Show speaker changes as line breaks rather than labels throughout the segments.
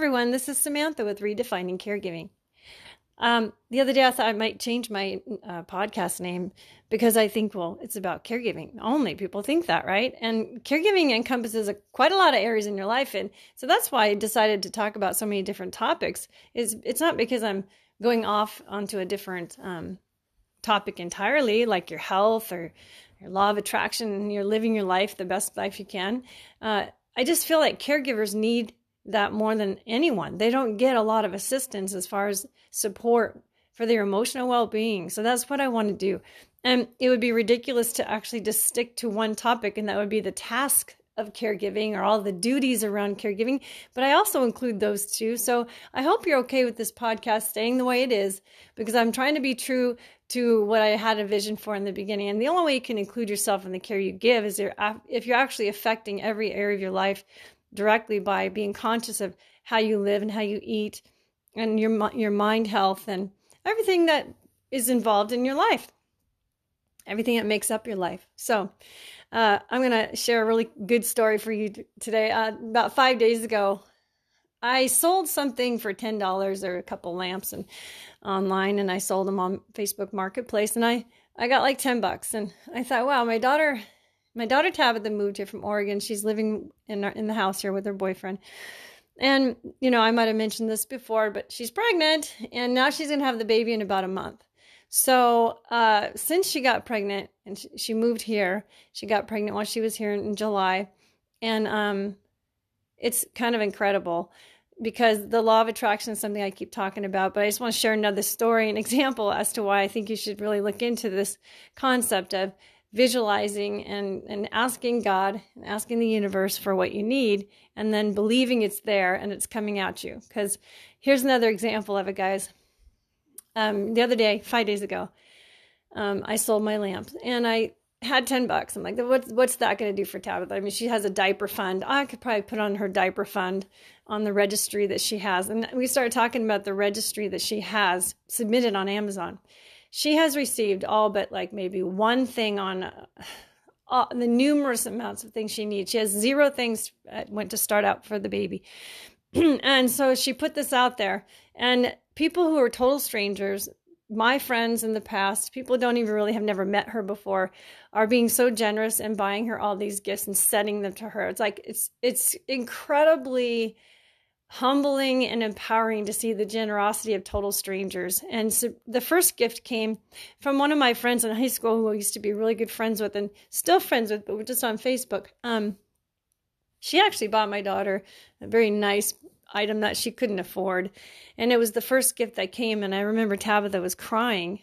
everyone. This is Samantha with Redefining Caregiving. Um, the other day, I thought I might change my uh, podcast name because I think, well, it's about caregiving only. People think that, right? And caregiving encompasses a, quite a lot of areas in your life, and so that's why I decided to talk about so many different topics. Is it's not because I'm going off onto a different um, topic entirely, like your health or your law of attraction, and you're living your life the best life you can. Uh, I just feel like caregivers need that more than anyone. They don't get a lot of assistance as far as support for their emotional well being. So that's what I want to do. And it would be ridiculous to actually just stick to one topic, and that would be the task of caregiving or all the duties around caregiving. But I also include those too. So I hope you're okay with this podcast staying the way it is because I'm trying to be true to what I had a vision for in the beginning. And the only way you can include yourself in the care you give is if you're actually affecting every area of your life directly by being conscious of how you live and how you eat and your your mind health and everything that is involved in your life. Everything that makes up your life. So uh, i'm going to share a really good story for you today. Uh, about five days ago i sold something for $10 or a couple lamps and online and i sold them on facebook marketplace and i i got like 10 bucks and i thought wow my daughter my daughter Tabitha moved here from Oregon. She's living in our, in the house here with her boyfriend. And you know, I might have mentioned this before, but she's pregnant, and now she's gonna have the baby in about a month. So uh, since she got pregnant and she, she, moved here, she got pregnant while she was here in, in July, and um, it's kind of incredible because the law of attraction is something I keep talking about. But I just want to share another story, an example as to why I think you should really look into this concept of visualizing and, and asking God and asking the universe for what you need and then believing it's there and it's coming at you. Because here's another example of it, guys. Um, the other day, five days ago, um, I sold my lamp and I had 10 bucks. I'm like, what's, what's that going to do for Tabitha? I mean, she has a diaper fund. I could probably put on her diaper fund on the registry that she has. And we started talking about the registry that she has submitted on Amazon she has received all but like maybe one thing on uh, all, the numerous amounts of things she needs. She has zero things uh, went to start out for the baby. and so she put this out there and people who are total strangers my friends in the past, people don't even really have never met her before, are being so generous and buying her all these gifts and sending them to her. It's like it's it's incredibly humbling and empowering to see the generosity of total strangers. And so the first gift came from one of my friends in high school who I used to be really good friends with and still friends with, but we're just on Facebook. Um, she actually bought my daughter a very nice item that she couldn't afford. And it was the first gift that came. And I remember Tabitha was crying.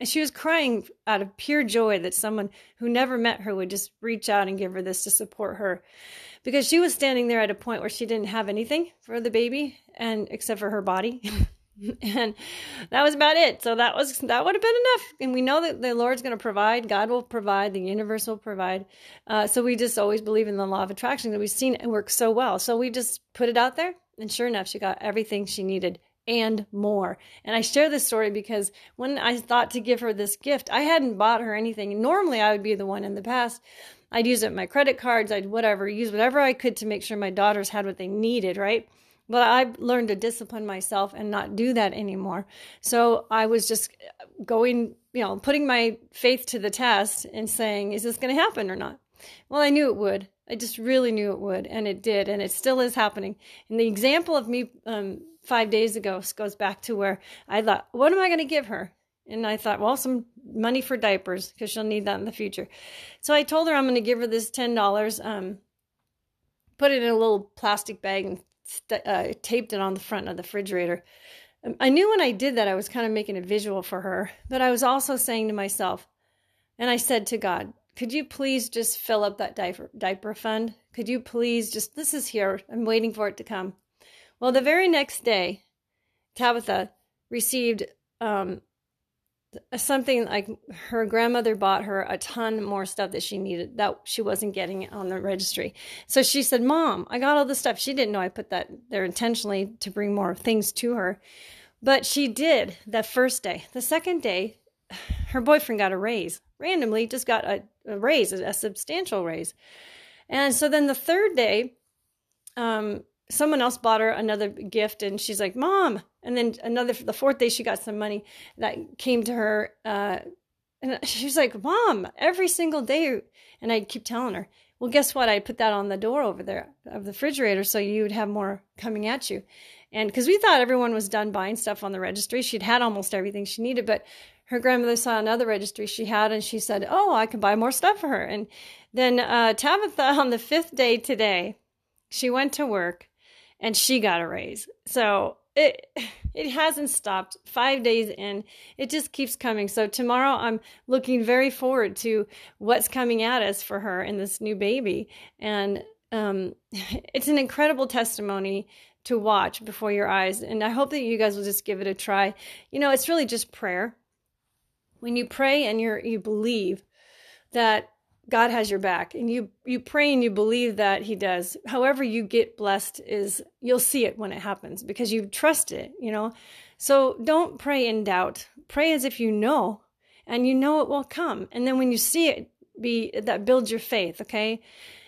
And she was crying out of pure joy that someone who never met her would just reach out and give her this to support her because she was standing there at a point where she didn't have anything for the baby and except for her body. And that was about it. So that was that would have been enough. And we know that the lord's going to provide god will provide the universe will provide. Uh, so we just always believe in the law of attraction that we've seen it work so well. So we just put it out there and sure enough she got everything she needed and more. And I share this story because when I thought to give her this gift, I hadn't bought her anything. Normally, I would be the one in the past I'd use it my credit cards, I'd whatever, use whatever I could to make sure my daughters had what they needed, right? But I've learned to discipline myself and not do that anymore. So I was just going, you know, putting my faith to the test and saying, is this going to happen or not? Well, I knew it would. I just really knew it would, and it did, and it still is happening. And the example of me um, five days ago goes back to where I thought, what am I going to give her? And I thought, well, some money for diapers because she'll need that in the future. So I told her I'm going to give her this $10, um, put it in a little plastic bag and st- uh, taped it on the front of the refrigerator. Um, I knew when I did that, I was kind of making a visual for her, but I was also saying to myself, and I said to God, could you please just fill up that diaper, diaper fund? Could you please just, this is here. I'm waiting for it to come. Well, the very next day, Tabitha received um, something like her grandmother bought her a ton more stuff that she needed that she wasn't getting on the registry. So she said, Mom, I got all this stuff. She didn't know I put that there intentionally to bring more things to her. But she did that first day. The second day, her boyfriend got a raise, randomly, just got a, a raise, a, a substantial raise. And so then the third day, um, someone else bought her another gift and she's like mom. And then another the fourth day she got some money that came to her uh, and she's like mom every single day. And i keep telling her well guess what? I put that on the door over there of the refrigerator so you would have more coming at you. And because we thought everyone was done buying stuff on the registry. She'd had almost everything she needed but her grandmother saw another registry she had and she said oh i can buy more stuff for her. And then uh, tabitha on the fifth day today she went to work and she got a raise. So it it hasn't stopped. 5 days in, it just keeps coming. So tomorrow I'm looking very forward to what's coming at us for her and this new baby. And um, it's an incredible testimony to watch before your eyes. And I hope that you guys will just give it a try. You know, it's really just prayer. When you pray and you you believe that God has your back and you you pray and you believe that he does. However you get blessed is you'll see it when it happens because you trust it, you know. So don't pray in doubt. Pray as if you know and you know it will come. And then when you see it be that builds your faith, okay?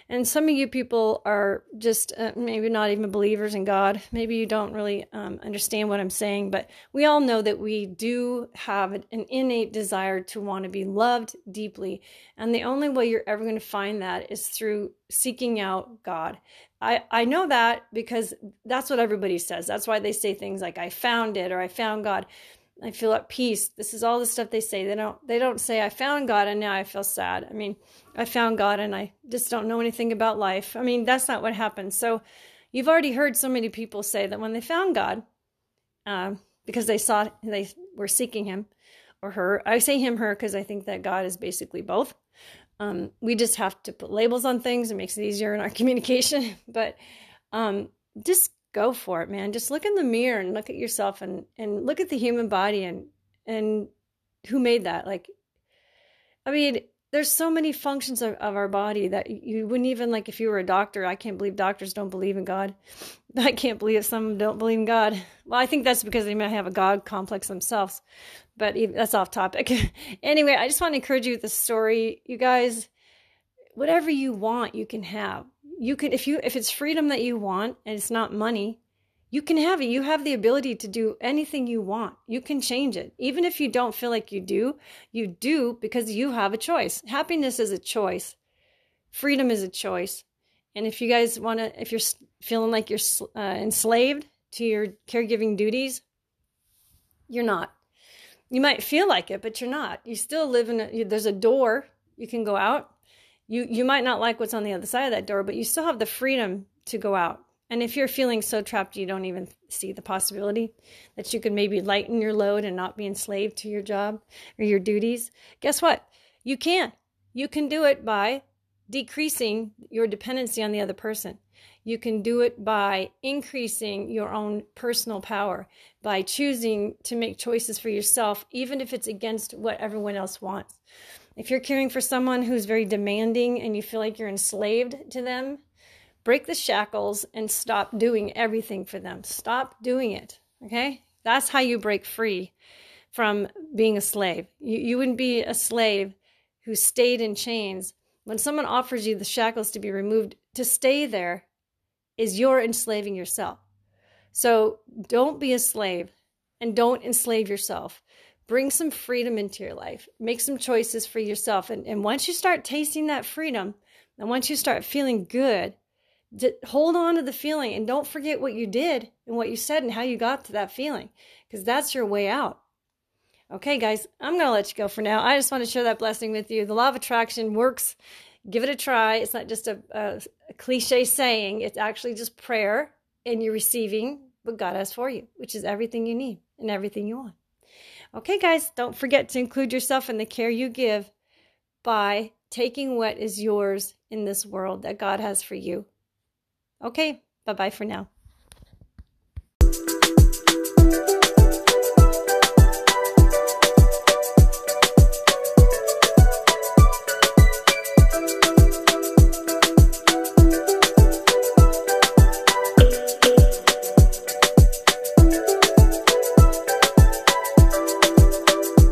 And some of you people are just uh, maybe not even believers in God. Maybe you don't really um, understand what I'm saying, but we all know that we do have an innate desire to want to be loved deeply. And the only way you're ever going to find that is through seeking out God. I, I know that because that's what everybody says. That's why they say things like, I found it or I found God. I feel at peace. This is all the stuff they say. They don't they don't say I found God and now I feel sad. I mean, I found God and I just don't know anything about life. I mean, that's not what happens. So you've already heard so many people say that when they found God, uh, because they saw they were seeking him or her. I say him her because I think that God is basically both. Um, we just have to put labels on things. It makes it easier in our communication. but um, just go for it, man. Just look in the mirror and look at yourself and and look at the human body and and who made that. Like, I mean, there's so many functions of, of our body that you wouldn't even like if you were a doctor. I can't believe doctors don't believe in God. I can't believe some don't believe in God. Well, I think that's because they might have a God complex themselves. But that's off topic. anyway, I just want to encourage you with the story, you guys. Whatever you want, you can have you can if you if it's freedom that you want and it's not money you can have it. You have the ability to do anything you want. You can change it. Even if you don't feel like you do you do because you have a choice. Happiness is a choice. Freedom is a choice. And if you guys want to if you're feeling like you're uh, enslaved to your caregiving duties you're not. You might feel like it but you're not. You still live in a, there's a door. You can go out you you might not like what's on the other side of that door, but you still have the freedom to go out. And if you're feeling so trapped you don't even see the possibility that you could maybe lighten your load and not be enslaved to your job or your duties, guess what? You can. You can do it by decreasing your dependency on the other person. You can do it by increasing your own personal power, by choosing to make choices for yourself, even if it's against what everyone else wants. If you're caring for someone who's very demanding and you feel like you're enslaved to them, break the shackles and stop doing everything for them. Stop doing it. Okay? That's how you break free from being a slave. You, you wouldn't be a slave who stayed in chains. When someone offers you the shackles to be removed, to stay there is you're enslaving yourself. So don't be a slave and don't enslave yourself bring some freedom into your life. Make some choices for yourself. And, and once you start tasting that freedom and once you start feeling good hold on to the feeling and don't forget what you did and what you said and how you got to that feeling because that's your way out. Okay guys i'm to let you go for now. I just want to share that blessing with you. The law of attraction works. Give it a try. It's not just a, a, a cliche saying. It's actually just prayer and you're receiving what god has for you which is everything you need and everything you want Okay, guys, don't forget to include yourself in the care you give by taking what is yours in this world that God has for you. Okay, bye bye for now.